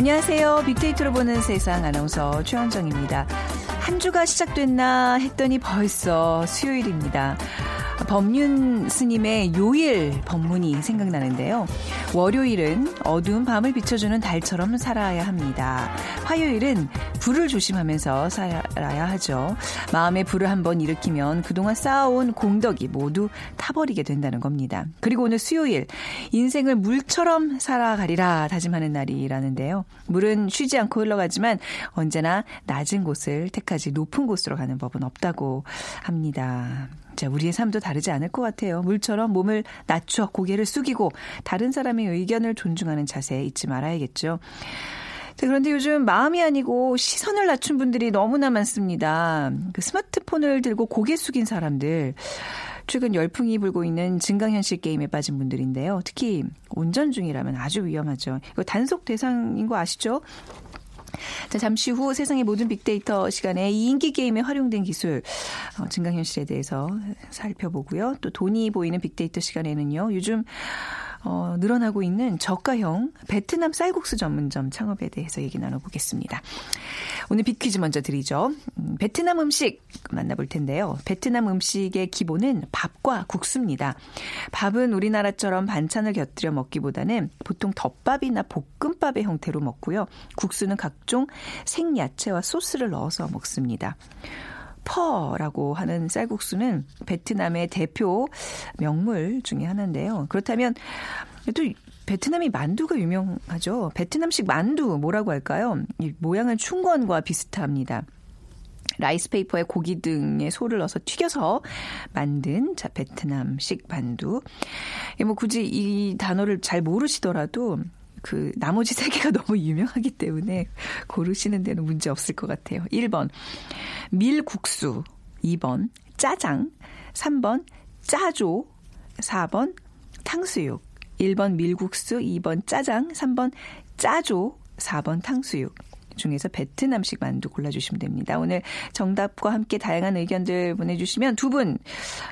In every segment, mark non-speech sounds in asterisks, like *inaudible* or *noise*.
안녕하세요. 빅데이터로 보는 세상 아나운서 최원정입니다. 한 주가 시작됐나 했더니 벌써 수요일입니다. 법륜 스님의 요일 법문이 생각나는데요. 월요일은 어두운 밤을 비춰주는 달처럼 살아야 합니다. 화요일은 불을 조심하면서 살아야 하죠. 마음에 불을 한번 일으키면 그동안 쌓아온 공덕이 모두 타버리게 된다는 겁니다. 그리고 오늘 수요일 인생을 물처럼 살아가리라 다짐하는 날이라는데요. 물은 쉬지 않고 흘러가지만 언제나 낮은 곳을 택하지 높은 곳으로 가는 법은 없다고 합니다. 자, 우리의 삶도 다르지 않을 것 같아요. 물처럼 몸을 낮춰 고개를 숙이고 다른 사람의 의견을 존중하는 자세 잊지 말아야겠죠. 자, 그런데 요즘 마음이 아니고 시선을 낮춘 분들이 너무나 많습니다. 그 스마트폰을 들고 고개 숙인 사람들. 최근 열풍이 불고 있는 증강현실 게임에 빠진 분들인데요. 특히 운전 중이라면 아주 위험하죠. 이거 단속 대상인 거 아시죠? 자, 잠시 후 세상의 모든 빅데이터 시간에 이 인기 게임에 활용된 기술, 어, 증강현실에 대해서 살펴보고요. 또 돈이 보이는 빅데이터 시간에는요. 요즘 어, 늘어나고 있는 저가형 베트남 쌀국수 전문점 창업에 대해서 얘기 나눠보겠습니다. 오늘 빅퀴즈 먼저 드리죠. 음, 베트남 음식 만나볼 텐데요. 베트남 음식의 기본은 밥과 국수입니다. 밥은 우리나라처럼 반찬을 곁들여 먹기보다는 보통 덮밥이나 볶음밥의 형태로 먹고요. 국수는 각종 생야채와 소스를 넣어서 먹습니다. 퍼라고 하는 쌀국수는 베트남의 대표 명물 중의 하나인데요. 그렇다면 또 베트남이 만두가 유명하죠. 베트남식 만두 뭐라고 할까요? 이 모양은 충건과 비슷합니다. 라이스페이퍼에 고기 등의 소를 넣어서 튀겨서 만든 자 베트남식 만두. 뭐 굳이 이 단어를 잘 모르시더라도 그 나머지 세 개가 *laughs* 너무 유명하기 때문에 고르시는 데는 문제 없을 것 같아요. 1번 밀국수, 2번 짜장, 3번 짜조, 4번 탕수육. 1번 밀국수, 2번 짜장, 3번 짜조, 4번 탕수육. 중에서 베트남식 만두 골라주시면 됩니다. 오늘 정답과 함께 다양한 의견들 보내주시면 두분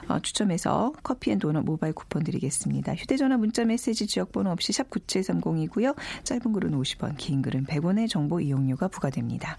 어, 추첨해서 커피앤도넛 모바일 쿠폰 드리겠습니다. 휴대전화 문자메시지 지역번호 없이 샵 9730이고요. 짧은 글은 50원, 긴 글은 100원의 정보 이용료가 부과됩니다.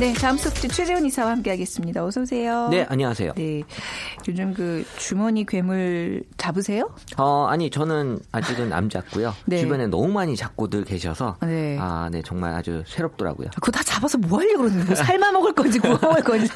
네, 다음 소프트 최재원 이사와 함께하겠습니다. 어서 오세요. 네, 안녕하세요. 네, 요즘 그 주머니 괴물 잡으세요? 어, 아니 저는 아직은 안 잡고요. 네. 주변에 너무 많이 잡고들 계셔서 네. 아, 네 정말 아주 새롭더라고요. 그거 다 잡아서 뭐 하려고 그러는 거예요? 삶아 먹을 건지 구워 *laughs* 먹을 건지.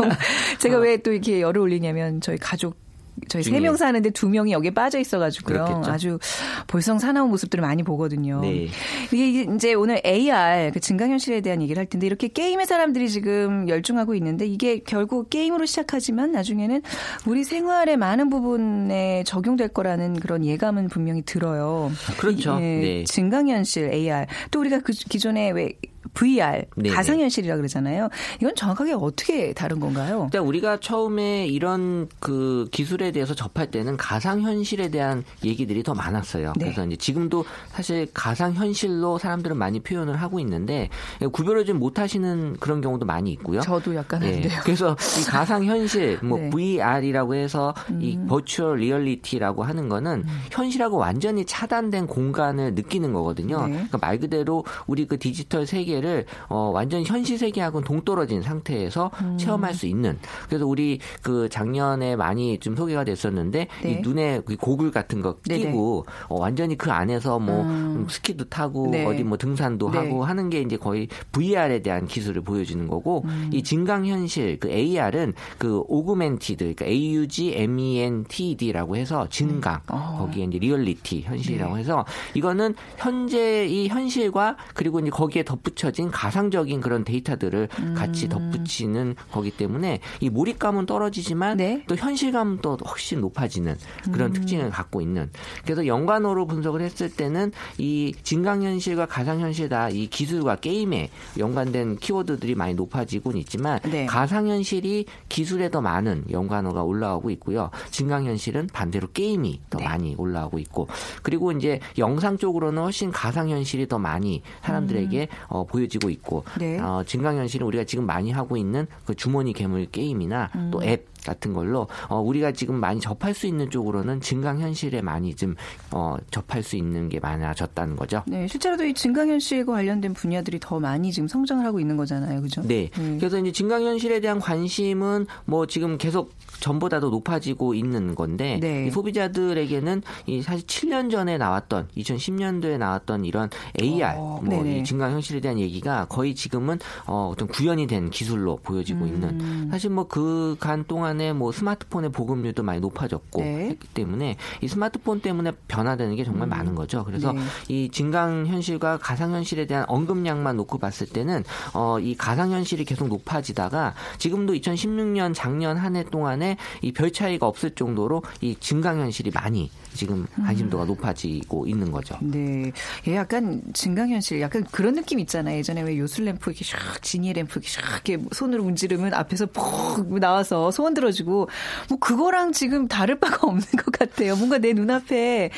제가 왜또 이렇게 열을 올리냐면 저희 가족 저희 세 중에. 명 사는데 두 명이 여기에 빠져 있어가지고요. 그렇겠죠. 아주 볼성 사나운 모습들을 많이 보거든요. 네. 이게 이제 오늘 AR 그 증강현실에 대한 얘기를 할 텐데 이렇게 게임의 사람들이 지금 열중하고 있는데 이게 결국 게임으로 시작하지만 나중에는 우리 생활의 많은 부분에 적용될 거라는 그런 예감은 분명히 들어요. 그렇죠. 이- 예, 네. 증강현실 AR 또 우리가 그 기존에 왜 VR 네, 가상현실이라 그러잖아요. 이건 정확하게 어떻게 다른 건가요? 일단 우리가 처음에 이런 그 기술에 대해서 접할 때는 가상 현실에 대한 얘기들이 더 많았어요. 네. 그래서 이제 지금도 사실 가상 현실로 사람들은 많이 표현을 하고 있는데 구별을 좀 못하시는 그런 경우도 많이 있고요. 저도 약간 안 예, 돼요. 그래서 이 *laughs* 가상 현실, 뭐 네. VR이라고 해서 이 음. virtual reality라고 하는 거는 현실하고 완전히 차단된 공간을 느끼는 거거든요. 네. 그러니까 말 그대로 우리 그 디지털 세계를 세계를 어, 완전 현실 세계하고는 동떨어진 상태에서 음. 체험할 수 있는. 그래서 우리 그 작년에 많이 좀 소개가 됐었는데 네. 이 눈에 그 고글 같은 거 네네. 끼고 어, 완전히 그 안에서 뭐 음. 스키도 타고 네. 어디 뭐 등산도 네. 하고 하는 게 이제 거의 VR에 대한 기술을 보여주는 거고 음. 이 증강 현실 그 AR은 그 augmented 그러니까 AUGMENTED라고 해서 증강 어. 거기에 이제 리얼리티 현실이라고 네. 해서 이거는 현재 이 현실과 그리고 이제 거기에 덧붙여 진 가상적인 그런 데이터들을 음. 같이 덧붙이는 거기 때문에 이 몰입감은 떨어지지만 네. 또 현실감은 또 훨씬 높아지는 그런 음. 특징을 갖고 있는 그래서 연관어로 분석을 했을 때는 이 증강현실과 가상현실 다 이 기술과 게임에 연관된 키워드들이 많이 높아지곤 있지만 네. 가상현실이 기술에 더 많은 연관어가 올라오고 있고요. 증강현실은 반대로 게임이 더 네. 많이 올라오고 있고 그리고 이제 영상 쪽으로는 훨씬 가상현실이 더 많이 사람들에게 어, 보여지고 있고 음. 네. 어, 증강현실은 우리가 지금 많이 하고 있는 그 주머니 괴물 게임이나 음. 또앱 같은 걸로 어, 우리가 지금 많이 접할 수 있는 쪽으로는 증강 현실에 많이 좀 어, 접할 수 있는 게 많아졌다는 거죠. 네, 실제로도 이 증강 현실과 관련된 분야들이 더 많이 지금 성장을 하고 있는 거잖아요, 그죠? 네. 음. 그래서 이제 증강 현실에 대한 관심은 뭐 지금 계속 전보다 도 높아지고 있는 건데 네. 이 소비자들에게는 이 사실 7년 전에 나왔던 2010년도에 나왔던 이런 AR 어, 뭐 네네. 이 증강 현실에 대한 얘기가 거의 지금은 어, 어떤 구현이 된 기술로 보여지고 음. 있는 사실 뭐 그 간 동안 에 뭐 스마트폰의 보급률도 많이 높아졌고 네. 했기 때문에 이 스마트폰 때문에 변화되는 게 정말 많은 거죠. 그래서 네. 이 증강 현실과 가상 현실에 대한 언급량만 놓고 봤을 때는 어, 이 가상 현실이 계속 높아지다가 지금도 2016년 작년 한 해 동안에 이 별 차이가 없을 정도로 이 증강 현실이 많이 지금 관심도가 높아지고 있는 거죠. 네. 예, 약간 증강 현실, 약간 그런 느낌 있잖아요. 예전에 왜 요술 램프 이렇게 샥, 지니 램프 이렇게 샥, 이렇게 손으로 문지르면 앞에서 푹 나와서 소원 들어 주고, 뭐 그거랑 지금 다를 바가 *laughs* 없는 것 같아요. 뭔가 내 눈앞에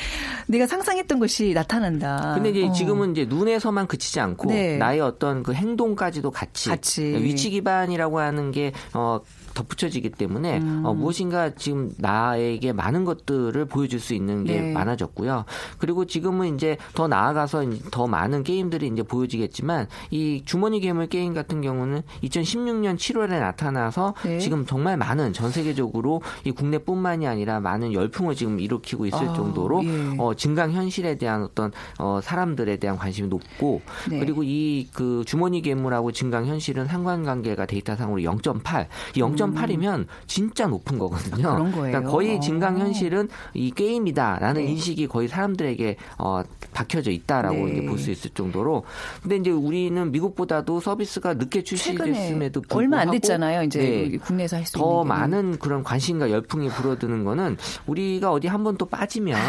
내가 상상했던 것이 나타난다. 근데 이제 어. 지금은 이제 눈에서만 그치지 않고 네. 나의 어떤 그 행동까지도 같이, 같이. 위치 기반이라고 하는 게 어, 덧붙여지기 때문에 음. 어, 무엇인가 지금 나에게 많은 것들을 보여줄 수 있는 게 네. 많아졌고요. 그리고 지금은 이제 더 나아가서 더 많은 게임들이 이제 보여지겠지만 이 주머니 괴물 게임 같은 경우는 2016년 7월에 나타나서 네. 지금 정말 많은 전 세계적으로 이 국내뿐만이 아니라 많은 열풍을 지금 일으키고 있을 아, 정도로 예. 어, 증강 현실에 대한 어떤 어, 사람들에 대한 관심이 높고 네. 그리고 이 그 주머니 괴물하고 증강 현실은 상관관계가 데이터상으로 0.8. 이 0.8이 면 진짜 높은 거거든요. 음. 그런 거예요? 그러니까 거의 어. 증강 현실은 이 게임이다라는 네. 인식이 거의 사람들에게 어, 박혀져 있다라고 네. 이제 볼수 있을 정도로. 근데 이제 우리는 미국보다도 서비스가 늦게 출시됐음에도 불구하고 얼마 안 됐잖아요. 이제 네. 국내에서 할 수 있는 더 게. 많은 그런 관심과 열풍이 불어드는 거는 우리가 어디 한 번 또 빠지면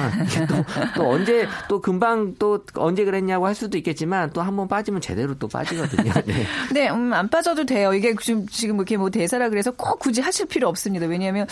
또, *laughs* 또 언제 또 금방 또 언제 그랬냐고 할 수도 있겠지만 또 한 번 빠지면 제대로 또 빠지거든요. *laughs* 네. 네, 음, 안 빠져도 돼요. 이게 지금, 지금 이렇게 뭐 대사라 그래서 꼭 굳이 하실 필요 없습니다. 왜냐하면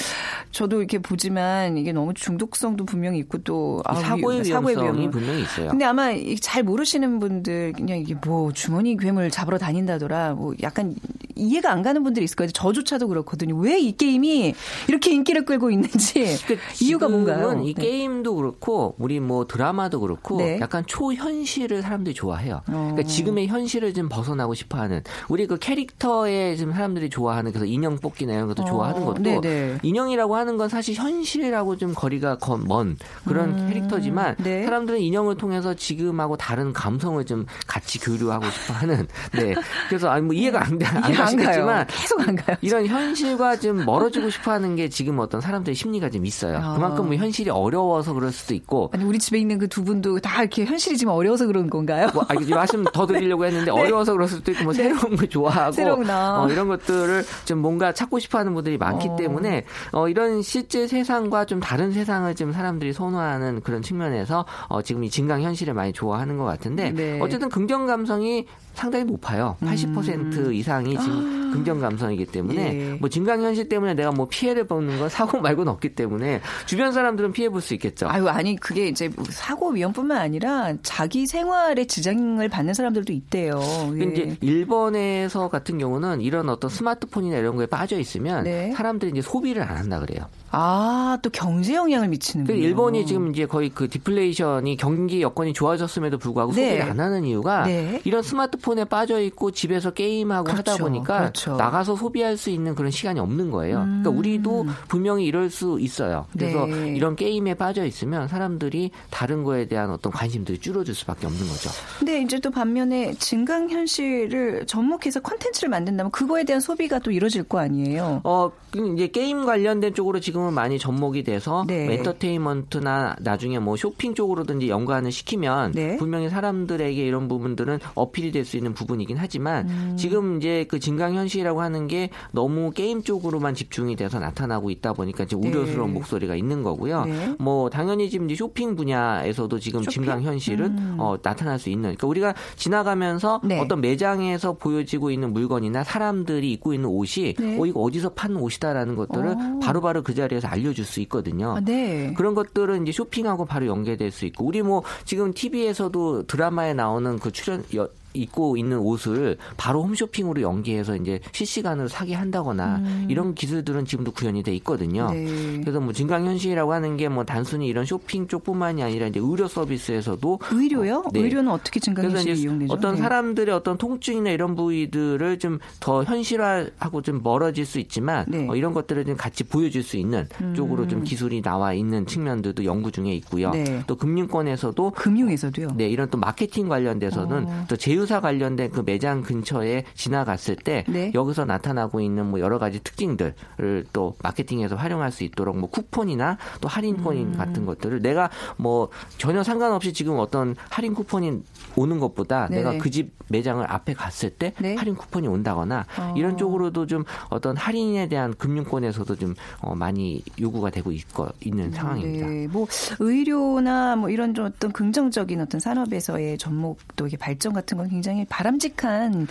저도 이렇게 보지만 이게 너무 중독성도 분명히 있고 또 아, 사고의 위- 위험성이 위험은. 분명히 있어요. 근데 아마 이잘 모르시는 분들 그냥 이게 뭐 주머니 괴물 잡으러 다닌다더라 뭐 약간 이해가 안 가는 분들이 있을 거예요. 저조차도 그렇거든요. 왜 이 게임이 이렇게 인기를 끌고 있는지 *laughs* 그러니까 *laughs* 이유가 뭔가요? 이 네. 게임도 그렇고 우리 뭐 드라마도 그렇고 네. 약간 초현실을 사람들이 좋아해요. 어. 그러니까 지금의 현실을 좀 벗어나고 싶어하는 우리 그 캐릭터에 지금 사람들이 좋아하는 그래서 인형 뽑 기나 이런 것도 어, 좋아하는 것도 네네. 인형이라고 하는 건 사실 현실하고 좀 거리가 거- 먼 그런 캐릭터지만 네. 사람들은 인형을 통해서 지금하고 다른 감성을 좀 같이 교류하고 싶어하는 네 그래서 아니 뭐 이해가 안, 돼- 안 이해 안 가요. 가시겠지만 계속 안 가요. 이런 현실과 좀 멀어지고 싶어하는 게 지금 어떤 사람들의 심리가 좀 있어요. 아. 그만큼 뭐 현실이 어려워서 그럴 수도 있고. 아니 우리 집에 있는 그 두 분도 다 이렇게 현실이 지금 어려워서 그런 건가요? 뭐, 아, 이게 말씀 더 드리려고 했는데 *laughs* 어려워서 그럴 수도 있고 뭐 새로운 걸 좋아하고 네. 새로운 나. 어, 이런 것들을 좀 뭔가 찾고 싶어하는 분들이 많기 어. 때문에 어, 이런 실제 세상과 좀 다른 세상을 좀 사람들이 선호하는 그런 측면에서 어, 지금 이 증강 현실을 많이 좋아하는 것 같은데 네. 어쨌든 긍정 감성이 상당히 높아요. 80% 이상이 지금 긍정 감성이기 때문에 음. 예. 뭐 증강 현실 때문에 내가 뭐 피해를 보는 건 사고 말고는 없기 때문에 주변 사람들은 피해 볼 수 있겠죠. 아유 아니 그게 이제 사고 위험뿐만 아니라 자기 생활에 지장을 받는 사람들도 있대요. 예. 이제 일본에서 같은 경우는 이런 어떤 스마트폰이나 이런 거에 빠져 있으면 네. 사람들이 이제 소비를 안 한다 그래요. 아, 또 경제 영향을 미치는 그 거예요. 일본이 지금 이제 거의 그 디플레이션이 경기 여건이 좋아졌음에도 불구하고 네. 소비를 안 하는 이유가 네. 이런 스마트폰에 빠져 있고 집에서 게임하고 하다 그렇죠. 보니까 그렇죠. 나가서 소비할 수 있는 그런 시간이 없는 거예요. 그러니까 우리도 분명히 이럴 수 있어요. 그래서 음. 네. 이런 게임에 빠져 있으면 사람들이 다른 거에 대한 어떤 관심들이 줄어들 수밖에 없는 거죠. 근데 이제 또 반면에 증강 현실을 접목해서 콘텐츠를 만든다면 그거에 대한 소비가 또 이루어질 거 아니에요. 어, 그 이제 게임 관련된 쪽으로 지금 은 많이 접목이 돼서 네. 뭐 엔터테인먼트나 나중에 뭐 쇼핑 쪽으로든지 연관을 시키면 네. 분명히 사람들에게 이런 부분들은 어필이 될 수 있는 부분이긴 하지만 음. 지금 이제 그 증강현실이라고 하는 게 너무 게임 쪽으로만 집중이 돼서 나타나고 있다 보니까 이제 네. 우려스러운 목소리가 있는 거고요. 네. 뭐 당연히 지금 이제 쇼핑 분야에서도 지금 쇼핑? 증강현실은 음. 어, 나타날 수 있는 그러니까 우리가 지나가면서 네. 어떤 매장에서 보여지고 있는 물건이나 사람들이 입고 있는 옷이 네. 어 이거 어디서 파는 옷이다라는 것들을 어. 바로 바로 그 자리에 서 알려줄 수 있거든요. 아, 네. 그런 것들은 이제 쇼핑하고 바로 연계될 수 있고 우리 뭐 지금 TV에서도 드라마에 나오는 그 출연 여, 입고 있는 옷을 바로 홈쇼핑으로 연계해서 이제 실시간으로 사게 한다거나 이런 기술들은 지금도 구현이 돼 있거든요. 음. 네. 그래서 뭐 증강현실이라고 하는 게 뭐 단순히 이런 쇼핑 쪽뿐만이 아니라 이제 의료 서비스에서도 의료요? 네. 의료는 어떻게 증강 그래서 현실이 이제 이용되죠? 어떤 네. 사람들의 어떤 통증이나 이런 부위들을 좀 더 현실화하고 좀 멀어질 수 있지만 네. 음. 어, 이런 것들을 좀 같이 보여줄 수 있는 쪽으로 좀 기술이 나와 있는 측면들도 연구 중에 있고요. 네. 또 금융권에서도 금융에서도 네, 이런 또 마케팅 관련돼서는 어. 또 제휴 사 관련된 그 매장 근처에 지나갔을 때 네. 여기서 나타나고 있는 뭐 여러 가지 특징들을 또 마케팅에서 활용할 수 있도록 뭐 쿠폰이나 또 할인 코인 음. 같은 것들을 내가 뭐 전혀 상관없이 지금 어떤 할인 쿠폰이 오는 것보다 네네. 내가 그 집 매장을 앞에 갔을 때 네. 할인 쿠폰이 온다거나 어. 이런 쪽으로도 좀 어떤 할인에 대한 금융권에서도 좀 어, 많이 요구가 되고 있고 있는 상황입니다. 네, 뭐 의료나 뭐 이런 좀 어떤 긍정적인 어떤 산업에서의 접목도 이게 발전 같은 건 굉장히 바람직한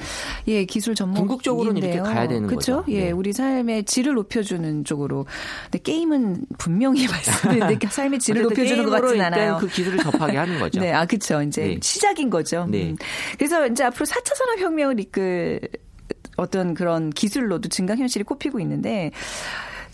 예 기술 접목 궁극적으로는 이렇게 가야 되는 그렇죠? 거죠. 예, 네. 우리 삶의 질을 높여주는 쪽으로. 근데 게임은 분명히 *laughs* 말씀드렸는데 삶의 질을 높여주는 것 같진 않아요. 그 기술을 접하게 하는 거죠. *laughs* 네, 아, 그쵸. 이제 네. 시작인 거죠. 네. 음. 그래서 이제 앞으로 4차 산업 혁명을 이끌 어떤 그런 기술로도 증강현실이 꼽히고 있는데,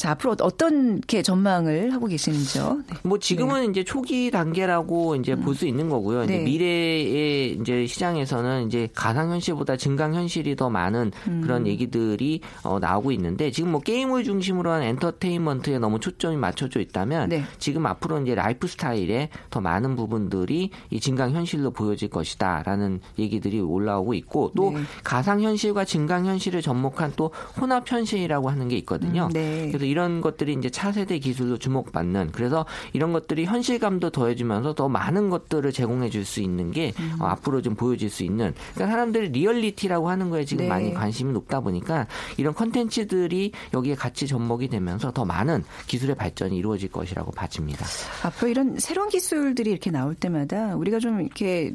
자, 앞으로 어떤 게 전망을 하고 계시는지요? 네. 뭐 지금은 이제 초기 단계라고 이제 볼수 있는 거고요. 이제 네. 미래의 이제 시장에서는 이제 가상 현실보다 증강 현실이 더 많은 음. 그런 얘기들이 어, 나오고 있는데 지금 뭐 게임을 중심으로 한 엔터테인먼트에 너무 초점이 맞춰져 있다면 네. 지금 앞으로 이제 라이프 스타일에 더 많은 부분들이 이 증강 현실로 보여질 것이다라는 얘기들이 올라오고 있고 또 네. 가상 현실과 증강 현실을 접목한 또 혼합 현실이라고 하는 게 있거든요. 음, 네. 그래서 이런 것들이 이제 차세대 기술로 주목받는 그래서 이런 것들이 현실감도 더해주면서 더 많은 것들을 제공해 줄 수 있는 게 음. 어, 앞으로 좀 보여질 수 있는 그러니까 사람들이 리얼리티라고 하는 거에 지금 네. 많이 관심이 높다 보니까 이런 컨텐츠들이 여기에 같이 접목이 되면서 더 많은 기술의 발전이 이루어질 것이라고 봐집니다. 앞으로 이런 새로운 기술들이 이렇게 나올 때마다 우리가 좀 이렇게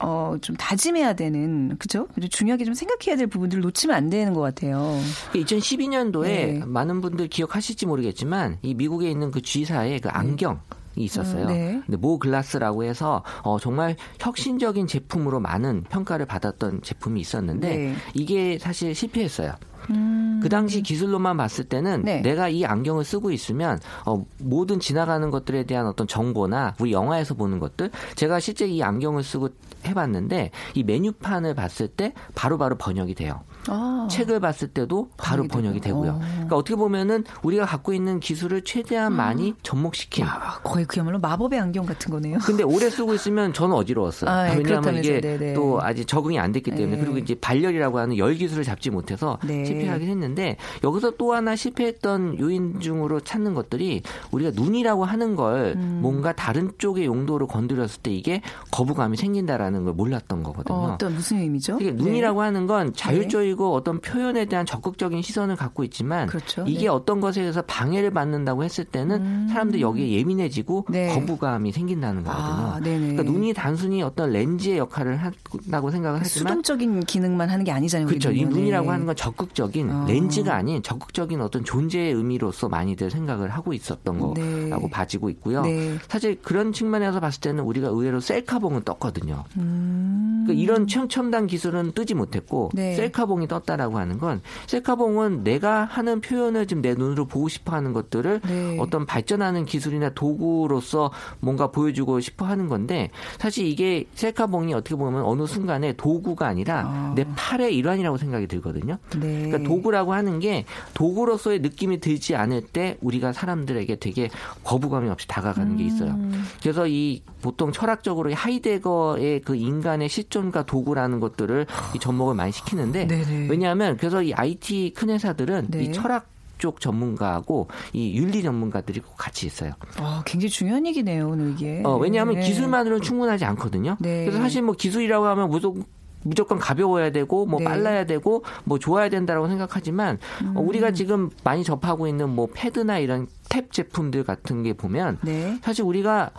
어, 좀 다짐해야 되는, 그죠? 중요하게 좀 생각해야 될 부분들을 놓치면 안 되는 것 같아요. 2012년도에 네. 많은 분들 기억하실지 모르겠지만 이 미국에 있는 그 G사의 그 안경 이 있었어요. 음, 네. 근데 모 글라스라고 해서 어, 정말 혁신적인 제품으로 많은 평가를 받았던 제품이 있었는데 네. 이게 사실 실패했어요. 그 당시 기술로만 봤을 때는 음. 네. 내가 이 안경을 쓰고 있으면 어, 모든 지나가는 것들에 대한 어떤 정보나 우리 영화에서 보는 것들 제가 실제 이 안경을 쓰고 해봤는데 이 메뉴판을 봤을 때 바로바로 번역이 돼요. 아. 책을 봤을 때도 바로 번역이 되고. 되고요. 어. 그러니까 어떻게 보면은 우리가 갖고 있는 기술을 최대한 많이 접목시킨. 야, 거의 그야말로 마법의 안경 같은 거네요. 근데 오래 쓰고 있으면 저는 어지러웠어요. 아, 예, 왜냐하면. 이게 네네. 또 아직 적응이 안 됐기 때문에 네. 그리고 이제 발열이라고 하는 열 기술을 잡지 못해서 네. 실패하긴 했는데 여기서 또 하나 실패했던 요인 중으로 찾는 것들이 우리가 눈이라고 하는 걸 음. 뭔가 다른 쪽의 용도로 건드렸을 때 이게 거부감이 생긴다라는 걸 몰랐던 거거든요. 어, 어떤 무슨 의미죠? 이게 네. 눈이라고 하는 건 자율적 이고 어떤 표현에 대한 적극적인 시선을 갖고 있지만 그렇죠. 이게 네. 어떤 것에 의해서 방해를 받는다고 했을 때는 사람들이 여기에 예민해지고 네. 거부감이 생긴다는 거거든요. 아. 그러니까 눈이 단순히 어떤 렌즈의 역할을 한다고 생각을 하지만 수동적인 기능만 하는 게 아니잖아요. 그렇죠. 이. 눈이라고 네. 하는 건 적극적인 어. 렌즈가 아닌 적극적인 어떤 존재의 의미로서 많이들 생각을 하고 있었던 네. 거라고 봐지고 있고요. 네. 사실 그런 측면에서 봤을 때는 우리가 의외로 셀카봉은 떴거든요. 음. 그러니까 이런 최첨단 기술은 뜨지 못했고 네. 셀카봉 이 떴다라고 하는 건 셀카봉은 내가 하는 표현을 지금 내 눈으로 보고 싶어 하는 것들을 네. 어떤 발전하는 기술이나 도구로서 뭔가 보여주고 싶어 하는 건데 사실 이게 셀카봉이 어떻게 보면 어느 순간에 도구가 아니라 아. 내 팔의 일환이라고 생각이 들거든요. 네. 그러니까 도구라고 하는 게 도구로서의 느낌이 들지 않을 때 우리가 사람들에게 되게 거부감이 없이 다가가는 게 있어요. 음. 그래서 이 보통 철학적으로 이 하이데거의 그 인간의 실존과 도구라는 것들을 이 접목을 많이 시키는데 네네. 왜냐하면 그래서 이 IT 큰 회사들은 네. 이 철학 쪽 전문가하고 이 윤리 전문가들이 꼭 같이 있어요. 아, 굉장히 중요한 얘기네요, 오늘 이게. 어, 왜냐하면 네. 기술만으로는 충분하지 않거든요. 네. 그래서 사실 뭐 기술이라고 하면 무조건 무조건 가벼워야 되고 뭐 네. 빨라야 되고 뭐 좋아야 된다라고 생각하지만 어, 음. 우리가 지금 많이 접하고 있는 뭐 패드나 이런 탭 제품들 같은 게 보면 네. 사실 우리가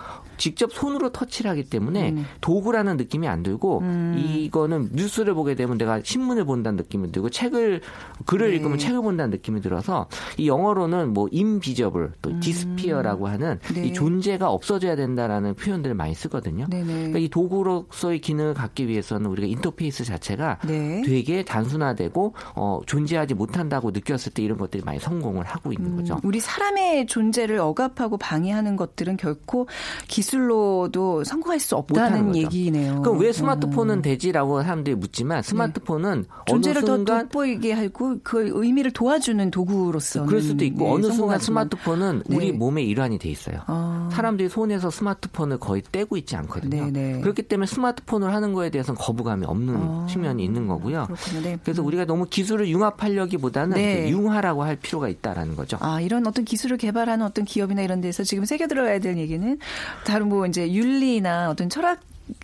직접 손으로 터치를 하기 때문에 음. 도구라는 느낌이 안 들고 음. 이거는 뉴스를 보게 되면 내가 신문을 본다는 느낌이 들고 책을 글을 네. 읽으면 책을 본다는 느낌이 들어서 이 영어로는 뭐 invisible 또 disappear라고 하는 음. 네. 이 존재가 없어져야 된다라는 표현들을 많이 쓰거든요. 네네. 그러니까 이 도구로서의 기능을 갖기 위해서는 우리가 인터페이스 자체가 네. 되게 단순화되고 어, 존재하지 못한다고 느꼈을 때 이런 것들이 많이 성공을 하고 있는 거죠. 음, 우리 사람의 존재를 억압하고 방해하는 것들은 결코 기술 로도 성공할 수 없다는. 얘기네요. 그럼 왜 스마트폰은 되지라고 사람들이 묻지만 스마트폰은 네. 존재를 어느 더 순간 돋보이게 하고 그 의미를 도와주는 도구로서 그럴 수도 있고 어느 순간 스마트폰은 네. 우리 몸의 일환이 돼 있어요. 아. 사람들이 손에서 스마트폰을 거의 떼고 있지 않거든요. 네네. 그렇기 때문에 스마트폰을 하는 거에 대해서는 거부감이 없는 아. 측면이 있는 거고요. 네. 그래서 우리가 너무 기술을 융합하려기보다는 네. 그 융화라고 할 필요가 있다라는 거죠. 아, 이런 어떤 기술을 개발하는 어떤 기업이나 이런 데서 지금 새겨 들어야 될 얘기는 다른 뭐 이제 윤리나 어떤 철학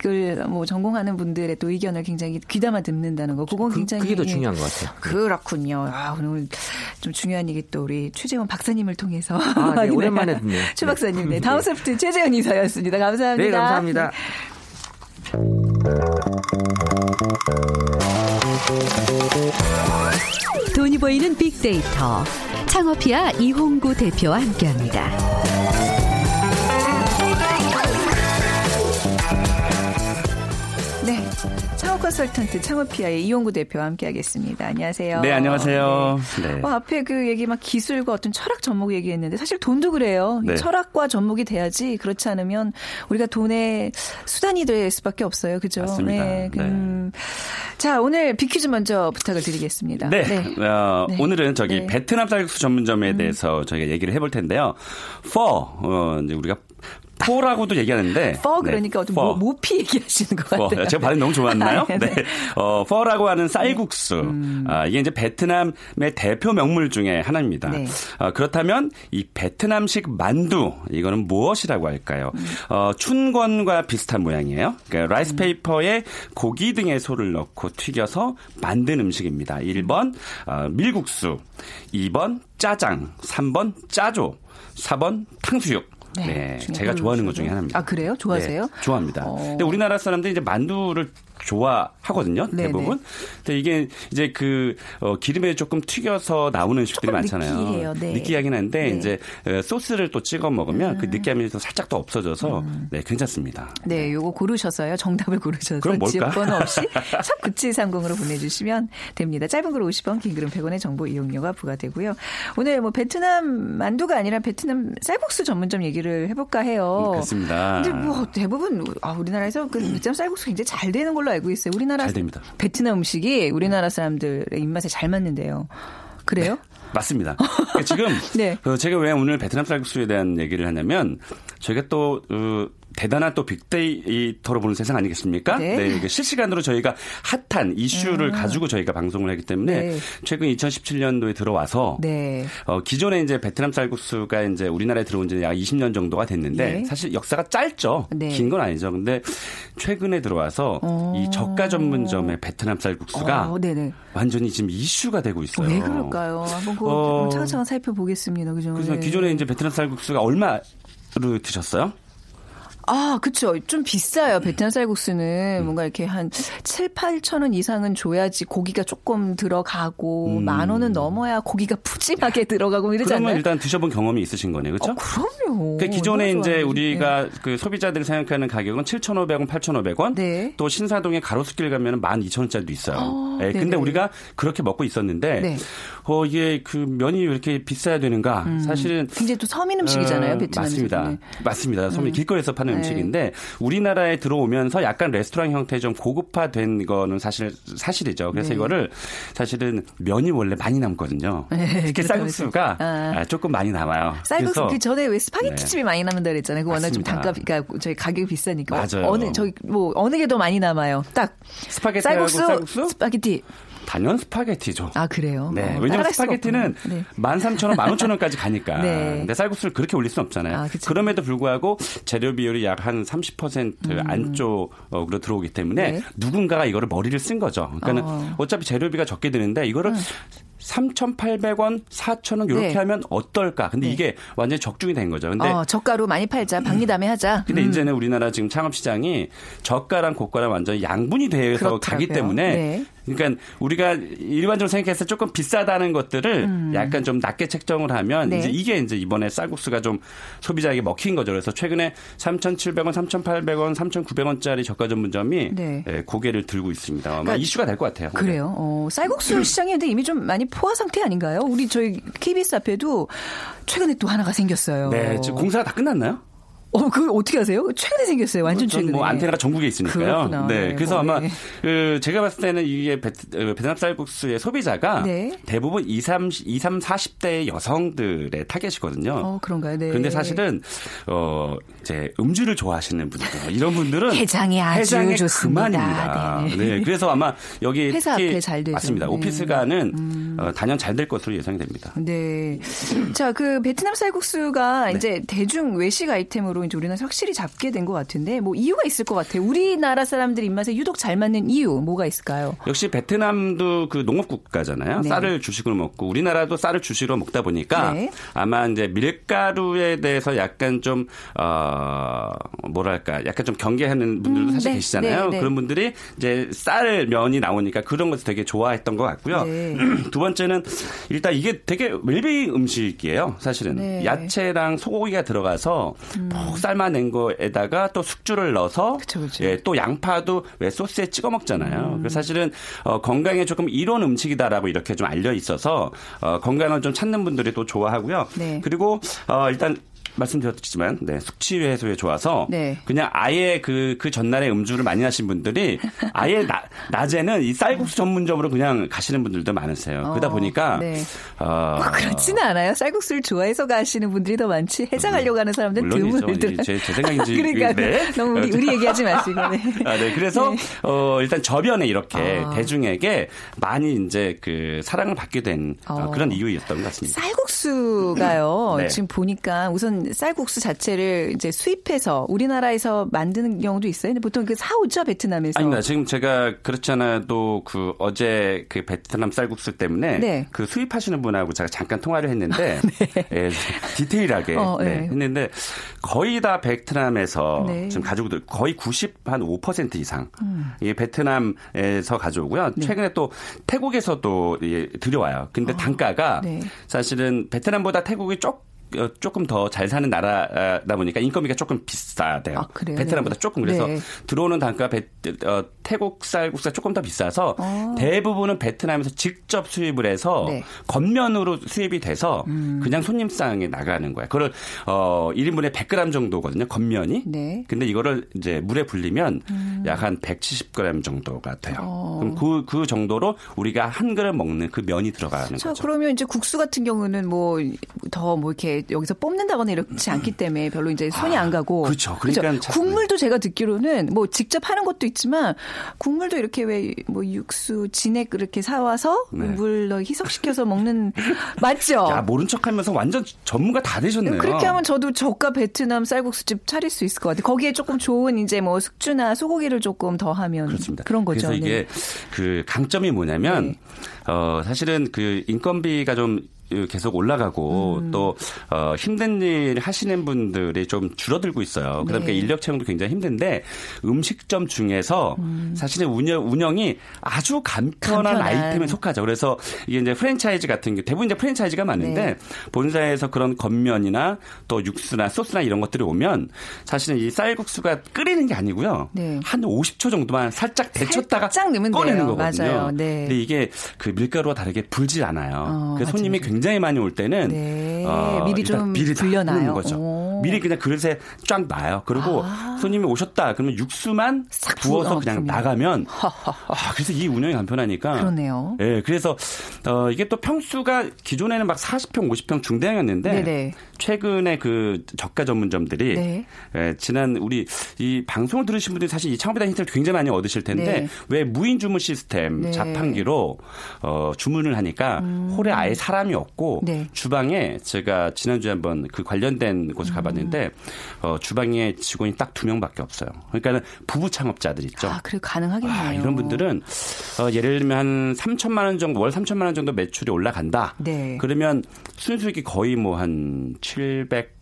을뭐 전공하는 분들의 또 의견을 굉장히 귀담아 듣는다는 거. 그건 그, 굉장히 그 게 더 중요한 것 같아요. 그렇군요. 아, 오늘 좀 중요한 얘기 또 우리 최재원 박사님을 통해서 아, 네, *laughs* 오랜만에 듣네요. 최 박사님, 네. 다음 소프트 최재원 이사였습니다. 감사합니다. 네, 감사합니다. 돈이 보이는 빅데이터 창업이야 이홍구 대표와 함께합니다. 창업 컨설턴트 창업피아의 이용구 대표와 함께하겠습니다. 안녕하세요. 네, 안녕하세요. 네. 네. 어, 앞에 그 얘기 막 기술과 어떤 철학 접목 얘기했는데 사실 돈도 그래요. 네. 철학과 접목이 돼야지 그렇지 않으면 우리가 돈의 수단이 될 수밖에 없어요. 그죠? 맞습니다. 그, 음. 자, 오늘 비퀴즈 먼저 부탁을 드리겠습니다. 네. 어, 네. 오늘은 저기 네. 음. 베트남 쌀국수 전문점에 대해서 저희가 얘기를 해볼 텐데요. 퍼, 어, 이제 우리가 포라고도 얘기하는데. 퍼 네, 그러니까 어떤 퍼. 모, 모피 얘기하시는 것 퍼. 같아요. 제가 발음 너무 좋았나요? 아, *laughs* 네. 네. 어, 퍼라고 하는 쌀국수. 음. 아, 이게 이제 베트남의 대표 명물 중에 하나입니다. 네. 아, 그렇다면 이 베트남식 만두 이거는 무엇이라고 할까요? 음. 어, 춘권과 비슷한 모양이에요. 그러니까 라이스 페이퍼에 고기 등의 소를 넣고 튀겨서 만든 음식입니다. 1번 어, 밀국수, 2번 짜장, 3번 짜조, 4번 탕수육. 네, 네, 제가 좋아하는 것. 중에 하나입니다. 아, 그래요? 좋아하세요? 네, 좋아합니다. 어. 근데 우리나라 사람들이 이제 만두를 좋아하거든요. 대부분. 근데 이게 이제 그 어, 기름에 조금 튀겨서 나오는 음식들이 조금 많잖아요. 느끼해요. 네. 느끼하긴 한데 네. 이제 어, 소스를 또 찍어 먹으면 그 느끼함이 또 살짝 더 없어져서 네 괜찮습니다. 네, 요거 고르셔서요. 정답을 고르셔서 그럼 뭘까? 지역번호 없이 *laughs* 샵 9730으로 보내주시면 됩니다. 짧은 글 50원, 긴 글은 100원의 정보 이용료가 부과되고요. 오늘 뭐 베트남 만두가 아니라 베트남 쌀국수 전문점 얘기를 해볼까 해요. 음, 그렇습니다. 근데 뭐 대부분 아, 우리나라에서 그 베트남 쌀국수 굉장히 잘 되는 걸로 알고 있어요. 우리나라 잘 됩니다. 베트남 음식이 우리나라 사람들의 입맛에 잘 맞는데요. 그래요? 맞습니다. 그러니까 지금 *laughs* 네. 어, 제가 왜 오늘 베트남 쌀국수에 대한 얘기를 하냐면 저희가 또 어, 대단한 또 빅데이터로 보는 세상 아니겠습니까? 네. 이게 실시간으로 저희가 핫한 이슈를 가지고 저희가 방송을 하기 때문에 네. 최근 2017년도에 들어와서 네. 어, 기존에 이제 베트남 쌀국수가 이제 우리나라에 들어온 지 약 20년 정도가 됐는데 네. 사실 역사가 짧죠. 네. 긴건 아니죠. 근데 최근에 들어와서 어. 이 저가 전문점의 베트남 쌀국수가 어, 네네. 완전히 지금 이슈가 되고 있어요. 왜 그럴까요? 한번 그거 어. 차근차근 살펴보겠습니다. 그죠? 그래서 네. 기존에 이제 베트남 쌀국수가 얼마 로 드셨어요? 아, 그쵸. 좀 비싸요. 베트남 쌀국수는 뭔가 이렇게 한 7, 8천 원 이상은 줘야지 고기가 조금 들어가고 만 원은 넘어야 고기가 푸짐하게 들어가고 이러잖아요. 그러면 일단 드셔본 경험이 있으신 거네요, 그렇죠? 어, 그럼요. 그 기존에 이제. 우리가 그 소비자들이 생각하는 가격은 7,500원, 8,500원. 네. 또 신사동에 가로수길 가면 12,000원짜리도 있어요. 어, 예, 네네. 근데 우리가 그렇게 먹고 있었는데 네. 어 이게 그 면이 왜 이렇게 비싸야 되는가? 사실은 굉장히 또 서민 음식이잖아요, 어, 베트남에서. 맞습니다. 맞습니다. 소위 길거리에서 파는 네. 음식인데 우리나라에 들어오면서 약간 레스토랑 형태 좀 고급화된 거는 사실 사실이죠. 그래서 네. 이거를 사실은 면이 원래 많이 남거든요. 네, 특히 쌀국수가 아. 아, 조금 많이 남아요. 쌀국수 그 전에 왜 스파게티 네. 집이 많이 남는다 그랬잖아요. 그 워낙 좀. 단가 그러니까 저희 가격이 비싸니까 맞아요. 어느 저기 뭐 어느 게 더 많이 남아요. 딱 스파게티하고 쌀국수, 쌀국수? 스파게티. 단연 스파게티죠. 아 그래요? 네. 어, 왜냐면 수가 스파게티는. 네. 13,000원, 15,000원까지 가니까. *laughs* 네. 근데 쌀국수를 그렇게 올릴 수는 없잖아요. 아. 그럼에도 불구하고 재료 비율이 약 한 30% 안쪽으로 들어오기 때문에 음. 네. 누군가가 이거를 머리를 쓴 거죠. 그러니까는 어. 어. 차피 재료비가 적게 드는데 이거를 3,800원, 4,000원 이렇게 네. 하면 어떨까? 근데 네. 이게 완전히 적중이 된 거죠. 근데 어, 저가로 많이 팔자. 박리담에 하자. 근데 음. 이제는 우리나라 지금 창업 시장이 저가랑 고가랑 완전히 양분이 돼서 그렇더라고요. 가기 때문에 네. 그러니까 우리가 일반적으로 때 조금 비싸다는 것들을 약간 좀 낮게 책정을 하면 음. 네. 이제 이게 이제 이번에 쌀국수가 좀 소비자에게 먹힌 거죠. 그래서 최근에 3,700원, 3,800원, 3,900원짜리 저가 전문점이 네. 예, 고개를 들고 있습니다. 아마 그러니까 이슈가 될 것 같아요. 그래요. 어, 쌀국수 *laughs* 시장이 근데 이미 좀 많이 포화 상태 아닌가요? 우리 저희 KBS 앞에도 최근에 또 하나가 생겼어요. 네, 지금 공사가 다 끝났나요? 어, 그걸 어떻게 하세요? 최근에 생겼어요. 완전 전 최근에. 뭐 안테나가 전국에 있으니까요. 그렇구나. 네, 네, 그래서 뭐, 아마 네. 그 제가 봤을 때는 이게 베트, 어, 베트남 쌀국수의 소비자가 네. 대부분 2, 3, 2, 3, 40대 여성들의 타겟이거든요. 어, 그런가요? 네. 그런데 사실은 어 이제 음주를 좋아하시는 분들 이런 분들은 해장이 아주 해장의 좋습니다. 그만입니다. 네. 네. 그래서 아마 여기 회사 앞에 잘 되죠. 맞습니다. 네. 음. 오피스가는 어, 단연 잘 될 것으로 예상이 됩니다. 네. 자, 그 베트남 쌀국수가 이제 대중 외식 아이템으로 이제 우리나라 확실히 잡게 된 것 같은데 뭐 이유가 있을 것 같아요. 우리나라 사람들 입맛에 유독 잘 맞는 이유 뭐가 있을까요? 역시 베트남도 그 농업 국가잖아요. 네. 쌀을 주식으로 먹고 우리나라도 쌀을 주식으로 먹다 보니까 네. 아마 이제 밀가루에 대해서 약간 좀 어, 뭐랄까 약간 좀 경계하는 분들도 음, 사실 네, 계시잖아요. 네, 네. 그런 분들이 이제 쌀 면이 나오니까 그런 것을 되게 좋아했던 것 같고요. 네. *clears throat* 두 번째는 일단 이게 되게 웰빙 음식이에요. 사실은 네. 음. 야채랑 소고기가 들어가서 푹 삶아낸 거에다가 또 숙주를 넣어서 그쵸, 그쵸. 예, 또 양파도 왜 소스에 찍어 먹잖아요. 음. 그래서 사실은 어, 건강에 조금 이로운 음식이다라고 이렇게 좀 알려 있어서 어, 건강을 좀 찾는 분들이 또 좋아하고요. 네. 그리고 어, 일단 말씀드렸지만 네, 숙취 해소에 좋아서 네. 그냥 아예 그, 그 전날에 음주를 많이 하신 분들이 아예 나, 낮에는 이 쌀국수 전문점으로 그냥 가시는 분들도 많으세요. 그러다 어, 보니까 네. 어, 그렇지는 않아요. 쌀국수를 좋아해서 가시는 분들이 더 많지. 해장하려고 하는 사람들은 물론이죠. 드물더라. 이 제, 제 생각인지 *laughs* 그러니까 네. 너무 우리, 우리 얘기하지 마시고. 네. *laughs* 아, 네. 그래서 네. 어, 일단 저변에 이렇게 아. 대중에게 많이 이제 그 사랑을 받게 된 어, 어. 그런 이유였던 것 같습니다. 쌀국수가요. 네. 지금 보니까 우선 쌀국수 자체를 이제 수입해서 우리나라에서 만드는 경우도 있어요. 근데 보통 그 사오죠 베트남에서. 아닙니다. 지금 제가 그렇잖아도 그 어제 그 베트남 쌀국수 때문에 네. 그 수입하시는 분하고 제가 잠깐 통화를 했는데 *laughs* 예, 디테일하게 어, 네, 네. 했는데 거의 다 베트남에서 네. 지금 가져오들 거의 90한5% 이상 이 베트남에서 가져오고요. 네. 최근에 또 태국에서도 예, 들여와요. 근데 단가가 네. 사실은 베트남보다 태국이 쪽 어, 조금 더 잘 사는 나라다 보니까 인건비가 조금 비싸대요. 아, 그래요? 베트남보다 네. 조금 그래서 네. 들어오는 단가 배, 어, 태국 쌀국수가 조금 더 비싸서 어. 대부분은 베트남에서 직접 수입을 해서 네. 음. 겉면으로 수입이 돼서 그냥 손님상에 나가는 거예요. 그걸 어 1인분에 100g 정도거든요. 겉면이. 네. 근데 이거를 이제 물에 불리면 약한 170g 정도가 돼요. 어. 그럼 그, 그 정도로 우리가 한 그릇 먹는 그 면이 들어가는 자, 거죠. 그러면 이제 국수 같은 경우는 뭐 더뭐 이렇게 여기서 뽑는다거나 이렇지 않기 때문에 별로 이제 손이 안 가고. 그렇죠. 그러니까 참- 국물도 제가 듣기로는 뭐 직접 하는 것도 있지만 국물도 이렇게 왜 뭐 육수 진액 그렇게 사와서 네. 물 넣어 희석시켜서 먹는 *laughs* 맞죠? 야, 모른 척 하면서 완전 전문가 다 되셨네요. 그렇게 하면 저도 저가 베트남 쌀국수집 차릴 수 있을 것 같아요. 거기에 조금 좋은 이제 뭐 숙주나 소고기를 조금 더 하면 그렇습니다. 런 거죠. 그래서 이게 네. 그 강점이 뭐냐면 네. 어 사실은 그 인건비가 좀 계속 올라가고 음. 또 어, 힘든 일 하시는 분들이 좀 줄어들고 있어요. 그러니까 네. 인력 채용도 굉장히 힘든데 음식점 중에서 사실은 운영, 운영이 아주 간편한, 간편한. 아이템에 속하죠. 그래서 이게 이제 프랜차이즈 같은 게 대부분 이제 프랜차이즈가 많은데 네. 본사에서 그런 겉면이나 또 육수나 소스나 이런 것들이 오면 사실은 이 쌀국수가 끓이는 게 아니고요. 네. 한 50초 정도만 살짝 데쳤다가 살짝 꺼내는 돼요. 거거든요. 맞아요. 네. 근데 이게 그 밀가루와 다르게 불질 않아요. 어, 그래서 맞아요. 손님이 굉장히 많이 올 때는 네. 어, 미리 좀 미리 다 불려놔요. 거죠. 오. 미리 그냥 그릇에 쫙 놔요. 그리고 손님이 오셨다 그러면 육수만 싹 부어서 부어, 그냥 부으면. 나가면 *laughs* 아, 그래서 이 운영이 간편하니까 그러네요. 예, 그래서 어, 이게 또 평수가 기존에는 막 40평, 50평 중대형이었는데 네네. 최근에 그 저가 전문점들이 네. 예, 지난 우리 이 방송을 들으신 분들이 사실 이 창업에 대한 힌트를 굉장히 많이 얻으실 텐데 네. 왜 무인 주문 시스템 네. 자판기로 어, 주문을 하니까 홀에 아예 사람이 없고 음. 네. 주방에 제가 지난주에 한번 그 관련된 곳을 가봤 는데 어, 주방에 직원이 딱 두 명밖에 없어요. 그러니까는 부부 창업자들 있죠. 아, 그래 가능하겠네요. 아, 이런 분들은 어, 예를 들면 한 3천만 원 정도 월 3천만 원 정도 매출이 올라간다. 네. 그러면 순수익이 거의 뭐 한 700.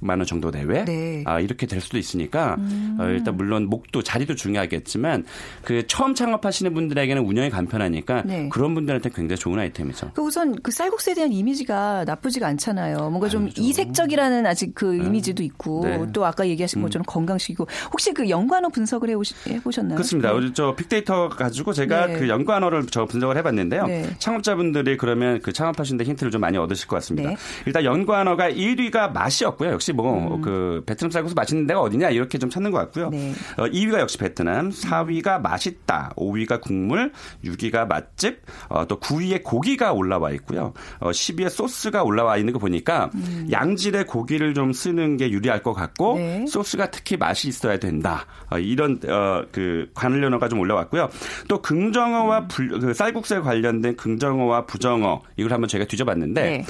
만원 정도 내외 네. 음. 아 이렇게 될 수도 있으니까 어, 일단 물론 목도 자리도 중요하겠지만 그 처음 창업하시는 분들에게는 운영이 간편하니까 네. 그런 분들한테 굉장히 좋은 아이템이죠. 그 우선 그 쌀국수에 대한 이미지가 나쁘지가 않잖아요. 뭔가 좀 이색적이라는 아직 그 이미지도 있고 네. 또 아까 얘기하신 것처럼 건강식이고 혹시 그 연관어 분석을 해보셨나요? 그렇습니다. 우리 저 빅데이터 가지고 제가 네. 그 연관어를 저 분석을 해봤는데요. 네. 창업자분들이 그러면 그 창업하시는데 힌트를 좀 많이 얻으실 것 같습니다. 네. 일단 연관어가 1위가 맛이었고요. 역시 뭐그 베트남 쌀국수 맛있는 데가 어디냐 이렇게 좀 찾는 것 같고요. 음. 네. 어, 2위가 역시 베트남, 4위가 맛있다, 5위가 국물, 6위가 맛집, 어, 또 9위에 고기가 올라와 있고요. 어, 10위에 소스가 올라와 있는 거 보니까 양질의 고기를 좀 쓰는 게 유리할 것 같고 음. 네. 소스가 특히 맛이 있어야 된다. 어, 이런 어, 그 관련어가 좀 올라왔고요. 또 긍정어와 음. 불, 그 쌀국수에 관련된 긍정어와 부정어 이걸 한번 제가 뒤져봤는데 네.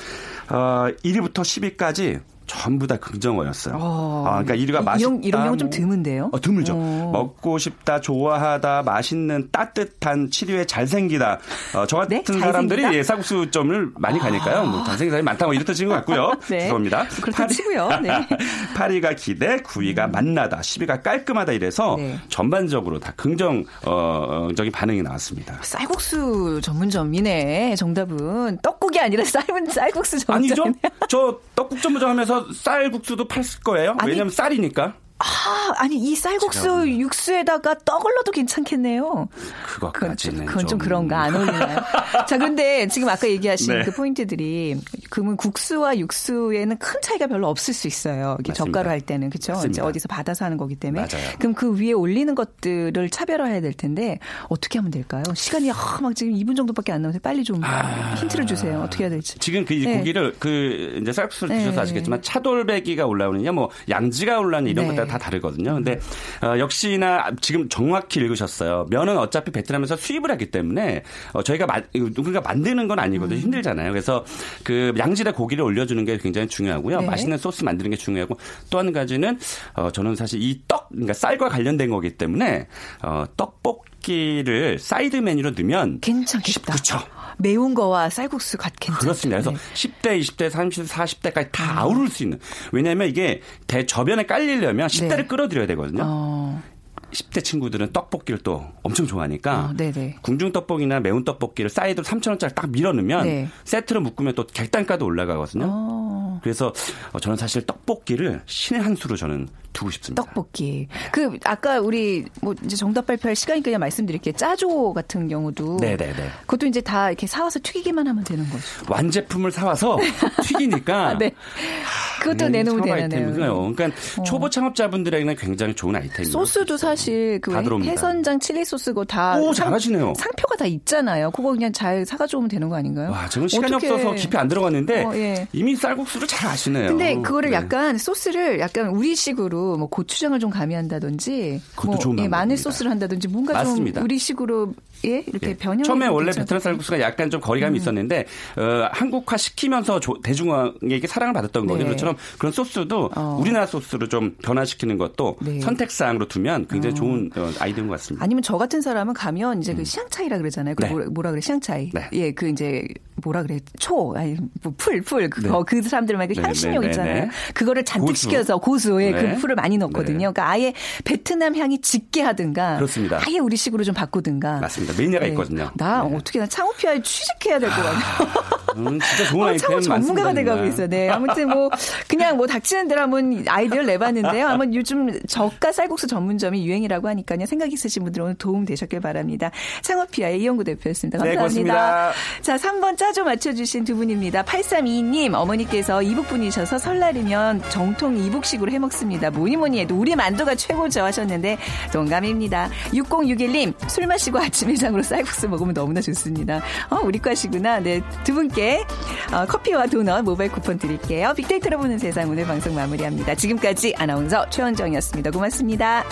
어, 1위부터 10위까지 전부 다 긍정어였어요. 어. 아, 그러니까 1위가 맛있다. 이런, 이런 경우 좀 뭐. 드문데요? 어, 드물죠. 어. 먹고 싶다, 좋아하다, 맛있는, 따뜻한, 7위에 잘생기다. 어, 저 같은 네? 사람들이? 예, 쌀국수점을 많이 가니까요. 뭐 잘생긴 사람이 많다, 뭐 이런 뜻인 것 같고요. *laughs* 네. 죄송합니다. 그렇다 치고요. 네. *laughs* 8위가 기대, 9위가 만나다, 10위가 깔끔하다 이래서 네. 전반적으로 다 긍정적인 반응이 나왔습니다. 쌀국수 전문점이네. 정답은 떡국이 아니라 쌀은 쌀국수 전문점. 아니죠? 저 떡국 전문점 하면서 쌀국수도 팔 거예요. 아니, 왜냐면 쌀이니까. 아, 아니 이 쌀국수 육수에다가 떡을 넣어도 괜찮겠네요. 그건 그것까지는 좀, 그건 좀 그런가 안 어울리나요? 자, 그런데 지금 아까 얘기하신 네. 그 포인트들이 그러면 국수와 육수에는 큰 차이가 별로 없을 수 있어요. 이게. 젓가루 할 때는 그렇죠. 이제 맞습니다. 어디서 받아서 하는 거기 때문에. 맞아요. 그럼 그 위에 올리는 것들을 차별화해야 될 텐데 어떻게 하면 될까요? 시간이 아, 막 지금 2분 정도밖에 안 남아서 빨리 좀 힌트를 주세요. 어떻게 해야 될지. 지금 그 네. 고기를 그 이제 쌀국수를 네. 드셔서 아시겠지만 차돌배기가 올라오느냐 뭐 양지가 올라오느냐 이런 네. 것들 다 다르거든요. 근데 어, 역시나 지금 정확히 읽으셨어요. 면은 어차피 베트남에서 수입을 하기 때문에 어, 저희가 마, 누군가 만드는 건 아니거든요. 힘들잖아요. 그래서 그 양질의 고기를 올려주는 게 굉장히 중요하고요. 네. 맛있는 소스 만드는 게 중요하고 또 한 가지는 어, 저는 사실 이 떡 그러니까 쌀과 관련된 거기 때문에 어, 떡볶이를 사이드 메뉴로 넣으면 괜찮겠다. 그렇죠. 매운 거와 쌀국수 같 괜찮죠. 그렇습니다. 그래서 네. 10대, 20대, 30대, 40대까지 다 아우를 수 있는. 왜냐하면 이게 대저변에 깔리려면 10대를 네. 끌어들여야 되거든요. 어, 10대 친구들은 떡볶이를 또 엄청 좋아하니까 어, 네네. 궁중 떡볶이나 매운 떡볶이를 사이드로 3,000원짜리 딱 밀어 넣으면 네. 세트로 묶으면 또 객단가도 올라가거든요. 어. 그래서 어, 저는 사실 떡볶이를 신의 한 수로 저는 두고 싶습니다. 떡볶이. 그 아까 우리 뭐 이제 정답 발표할 시간이니까 그냥 말씀드릴게요. 짜조 같은 경우도 네네네. 그것도 이제 다 이렇게 사와서 튀기기만 하면 되는 거죠. 완제품을 사와서 *laughs* 튀기니까 네. 그것도 네, 내놓으면. 아이템이고요. 그러니까 초보 창업자분들에게는 굉장히 좋은 아이템이에요. 소스도 사실 그. 해선장 칠리 소스 그거 다 오, 상- 잘하시네요. 상표가 다 있잖아요. 그거 그냥 잘 사가지고 오면 되는 거 아닌가요? 와, 저는 시간이 어떻게- 없어서 깊이 안 들어갔는데 어, 예. 이미 쌀국수를 잘 아시네요. 근데 그거를 네. 약간 소스를 약간 우리식으로 뭐 고추장을 좀 가미한다든지 뭐 예, 마늘. 소스를 한다든지 뭔가 맞습니다. 좀 우리식으로 이렇게 예. 변형. 처음에 원래 베트남 쌀국수가 약간 좀 거리감이 음. 있었는데 어, 한국화 시키면서 조- 대중에게 사랑을 받았던 거죠. 네. 그처럼 그런 소스도 어. 우리나라 소스로 좀 변화시키는 것도 네. 선택사항으로 두면 굉장히 좋은 어, 아이디어인 것 같습니다. 아니면 저 같은 사람은 가면 이제 그 시향 차이라 그러잖아요. 그 음. 네. 뭐라, 그래 시향 차이. 네. 예, 그 이제 뭐라 그래 초, 아니 뭐풀풀 그, 네. 어, 그 사람들만 그 네, 향신료 네, 네, 있잖아요. 네. 그거를 잔뜩 고수. 시켜서 고수에 네. 그 풀을 많이 넣거든요. 네. 그러니까 아예 베트남 향이 짙게 하든가, 그렇습니다. 아예 우리식으로 좀 바꾸든가. 맞습니다. 매니아가 네. 있거든요. 나 네. 어떻게 나 창호피아에 취직해야 될 것 같아요. *laughs* 음, 진짜 좋은 어, 아이템. 전문가가 돼가고. 있어요. 네. 아무튼 뭐 그냥 뭐 닥치는 대로 한번 아이디어를 내봤는데요. 아마 요즘 저가 쌀국수 전문점이 유행이라고 하니까요. 생각 있으신 분들 오늘 도움 되셨길 바랍니다. 창호피아의 이영구 대표였습니다. 네, 감사합니다. 고맙습니다. 자, 3번 짜조 맞춰주신 두 분입니다. 8322님 어머니께서 이북분이셔서 설날이면 정통 이북식으로 해먹습니다. 뭐니 뭐니 해도 우리 만두가 최고죠 하셨는데 동감입니다. 6061님 술 마시고 아침 회장으로 쌀국수 먹으면 너무나 좋습니다. 어, 우리 과시구나. 네, 두 분께 어, 커피와 도넛 모바일 쿠폰 드릴게요. 빅데이터로 보는 세상 오늘 방송 마무리합니다. 지금까지 아나운서 최원정이었습니다. 고맙습니다.